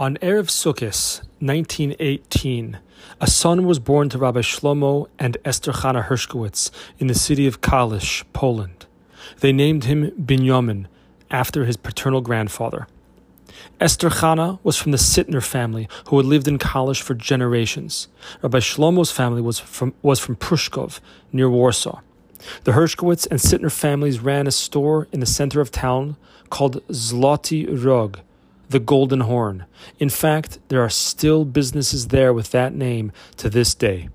On Erev Sukkot, 1918, a son was born to Rabbi Shlomo and Esther Chana Hershkowitz in the city of Kalisz, Poland. They named him Binyamin, after his paternal grandfather. Esther Chana was from the Sittner family, who had lived in Kalisz for generations. Rabbi Shlomo's family was from, was from Prushkov, near Warsaw. The Hershkowitz and Sittner families ran a store in the center of town called Zloty Rog, the Golden Horn. In fact, there are still businesses there with that name to this day.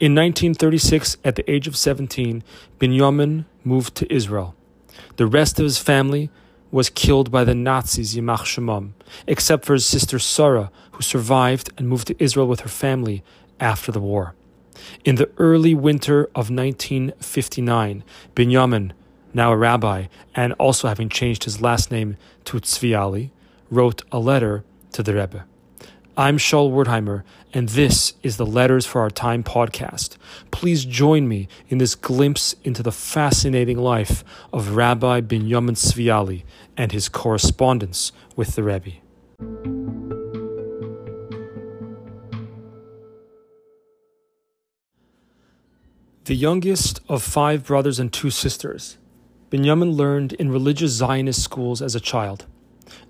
In 1936, at the age of 17, Binyamin moved to Israel. The rest of his family was killed by the Nazis, Yimach Shemam, except for his sister Sarah, who survived and moved to Israel with her family after the war. In the early winter of 1959, Binyamin, now a rabbi, and also having changed his last name to Tzviali, wrote a letter to the Rebbe. I'm Shaul Wertheimer, and this is the Letters for Our Time podcast. Please join me in this glimpse into the fascinating life of Rabbi Binyamin Tzviali and his correspondence with the Rebbe. The youngest of five brothers and two sisters, Binyamin learned in religious Zionist schools as a child.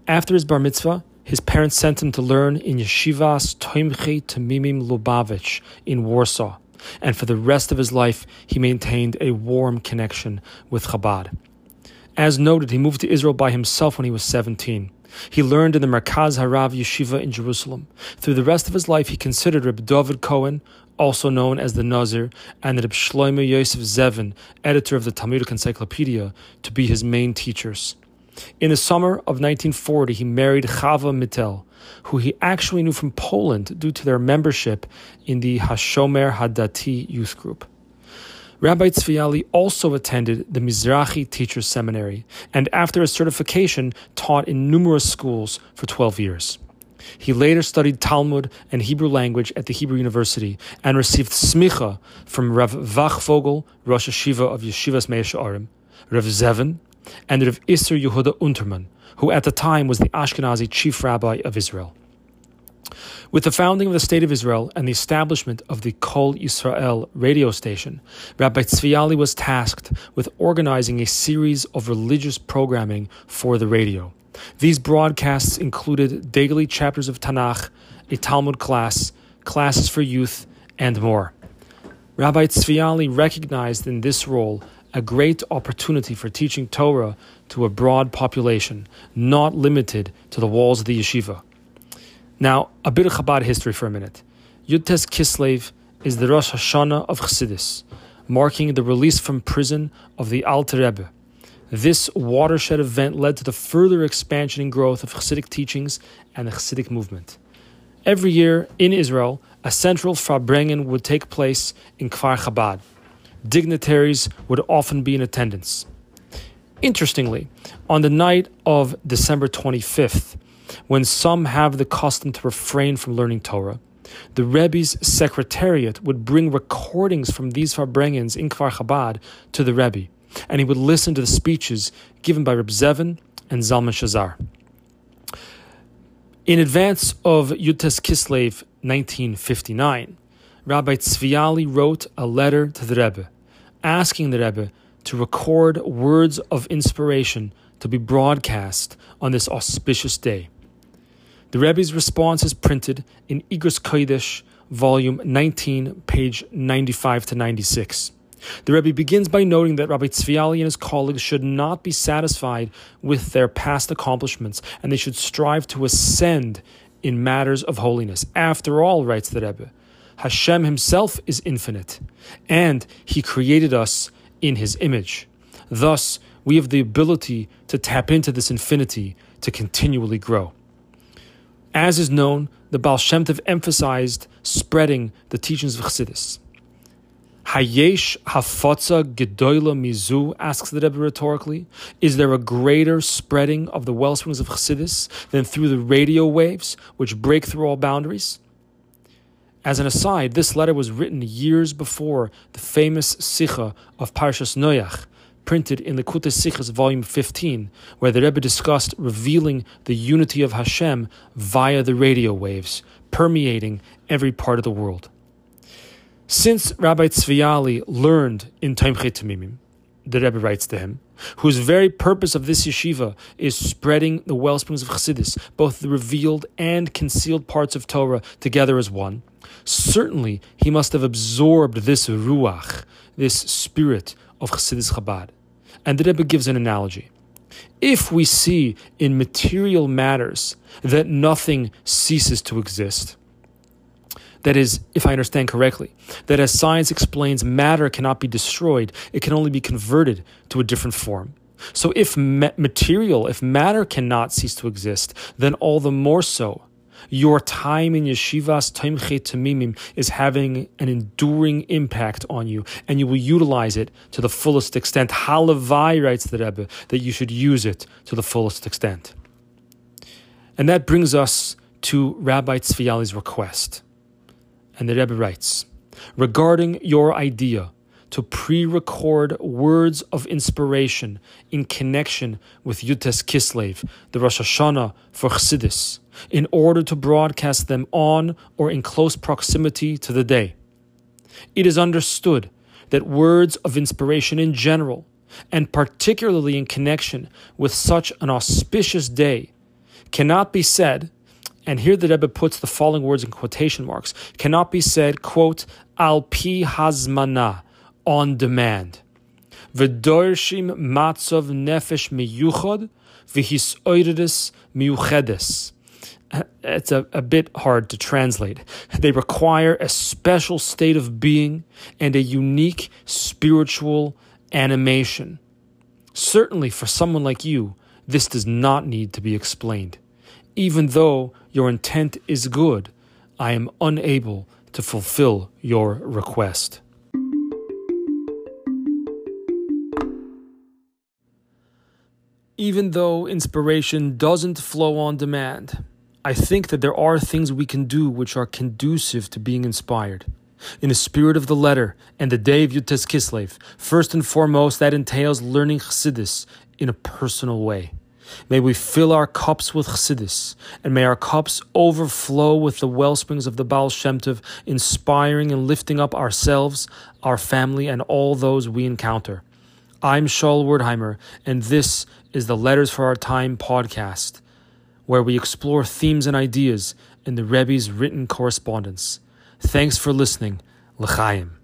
After his bar mitzvah, his parents sent him to learn in Yeshivas Toimche Tamimim Lubavitch in Warsaw, and for the rest of his life he maintained a warm connection with Chabad. As noted, he moved to Israel by himself when he was 17. He learned in the Merkaz Harav Yeshiva in Jerusalem. Through the rest of his life, he considered Reb David Cohen, also known as the Nazir, and Reb Shlomo Yosef Zevin, editor of the Talmudic Encyclopedia, to be his main teachers. In the summer of 1940, he married Chava Mittel, who he actually knew from Poland due to their membership in the Hashomer Hadati youth group. Rabbi Tzviali also attended the Mizrahi Teachers Seminary and, after his certification, taught in numerous schools for 12 years. He later studied Talmud and Hebrew language at the Hebrew University and received smicha from Rav Vachvogel, Rosh Hashiva of Yeshivas Meah She'arim, Rav Zevin, and Rav Isser Yehuda Unterman, who at the time was the Ashkenazi chief rabbi of Israel. With the founding of the State of Israel and the establishment of the Kol Yisrael radio station, Rabbi Tzviali was tasked with organizing a series of religious programming for the radio. These broadcasts included daily chapters of Tanakh, a Talmud class, classes for youth, and more. Rabbi Tzviali recognized in this role a great opportunity for teaching Torah to a broad population, not limited to the walls of the yeshiva. Now, a bit of Chabad history for a minute. Yudtes Kislev is the Rosh Hashanah of Chassidus, marking the release from prison of the Alter Rebbe. This watershed event led to the further expansion and growth of Chassidic teachings and the Chassidic movement. Every year in Israel, a central Farbrengen would take place in Kfar Chabad dignitaries would often be in attendance. Interestingly, on the night of December 25th, when some have the custom to refrain from learning Torah, the Rebbe's secretariat would bring recordings from these Farbrengens in Kfar Chabad to the Rebbe, and he would listen to the speeches given by Reb Zevin and Zalman Shazar. In advance of Yudtes Kislev 1959, Rabbi Tzviali wrote a letter to the Rebbe, asking the Rebbe to record words of inspiration to be broadcast on this auspicious day. The Rebbe's response is printed in Igros Kodesh, volume 19, page 95 to 96. The Rebbe begins by noting that Rabbi Tzviali and his colleagues should not be satisfied with their past accomplishments, and they should strive to ascend in matters of holiness. After all, writes the Rebbe, Hashem himself is infinite, and he created us in his image. Thus, we have the ability to tap into this infinity to continually grow. As is known, the Baal Shem Tov emphasized spreading the teachings of Chassidus. Hayesh hafotza gedoyla mizu, asks the Rebbe rhetorically. Is there a greater spreading of the wellsprings of Chassidus than through the radio waves which break through all boundaries? As an aside, this letter was written years before the famous Sikha of Parshas Noach, printed in Likutei Sichos, volume 15, where the Rebbe discussed revealing the unity of Hashem via the radio waves, permeating every part of the world. Since Rabbi Tzviali learned in Tomchei Temimim, the Rebbe writes to him, whose very purpose of this yeshiva is spreading the wellsprings of Chassidus, both the revealed and concealed parts of Torah together as one. Certainly, he must have absorbed this ruach, this spirit of Chassidus Chabad. And the Rebbe gives an analogy. If we see in material matters that nothing ceases to exist, that is, if I understand correctly, that as science explains matter cannot be destroyed, it can only be converted to a different form. So if material, if matter cannot cease to exist, then all the more so, your time in yeshivas Tomchei Temimim is having an enduring impact on you, and you will utilize it to the fullest extent. Halavai writes the Rebbe that you should use it to the fullest extent. And that brings us to Rabbi Tzviali's request. And the Rebbe writes regarding your idea to pre record words of inspiration in connection with Yudtes Kislev, the Rosh Hashanah for Chassidus, in order to broadcast them on or in close proximity to the day. It is understood that words of inspiration in general, and particularly in connection with such an auspicious day, cannot be said and here the Rebbe puts the following words in quotation marks, cannot be said, quote, al pi hazmana, on demand. V'dorshim matzov nefesh miyuchod, v'hisoiridis miyuchedes. It's a, a bit hard to translate. They require a special state of being and a unique spiritual animation. Certainly, for someone like you, this does not need to be explained. Even though your intent is good, I am unable to fulfill your request. Even though inspiration doesn't flow on demand, I think that there are things we can do which are conducive to being inspired. In the spirit of the letter and the day of Yudtes Kislev, first and foremost, that entails learning Chassidus in a personal way. May we fill our cups with chassidus, and may our cups overflow with the well springs of the Baal Shem Tov, inspiring and lifting up ourselves, our family, and all those we encounter. I'm Shaul Wertheimer, and this is the Letters for Our Time podcast, where we explore themes and ideas in the Rebbe's written correspondence. Thanks for listening. L'chaim.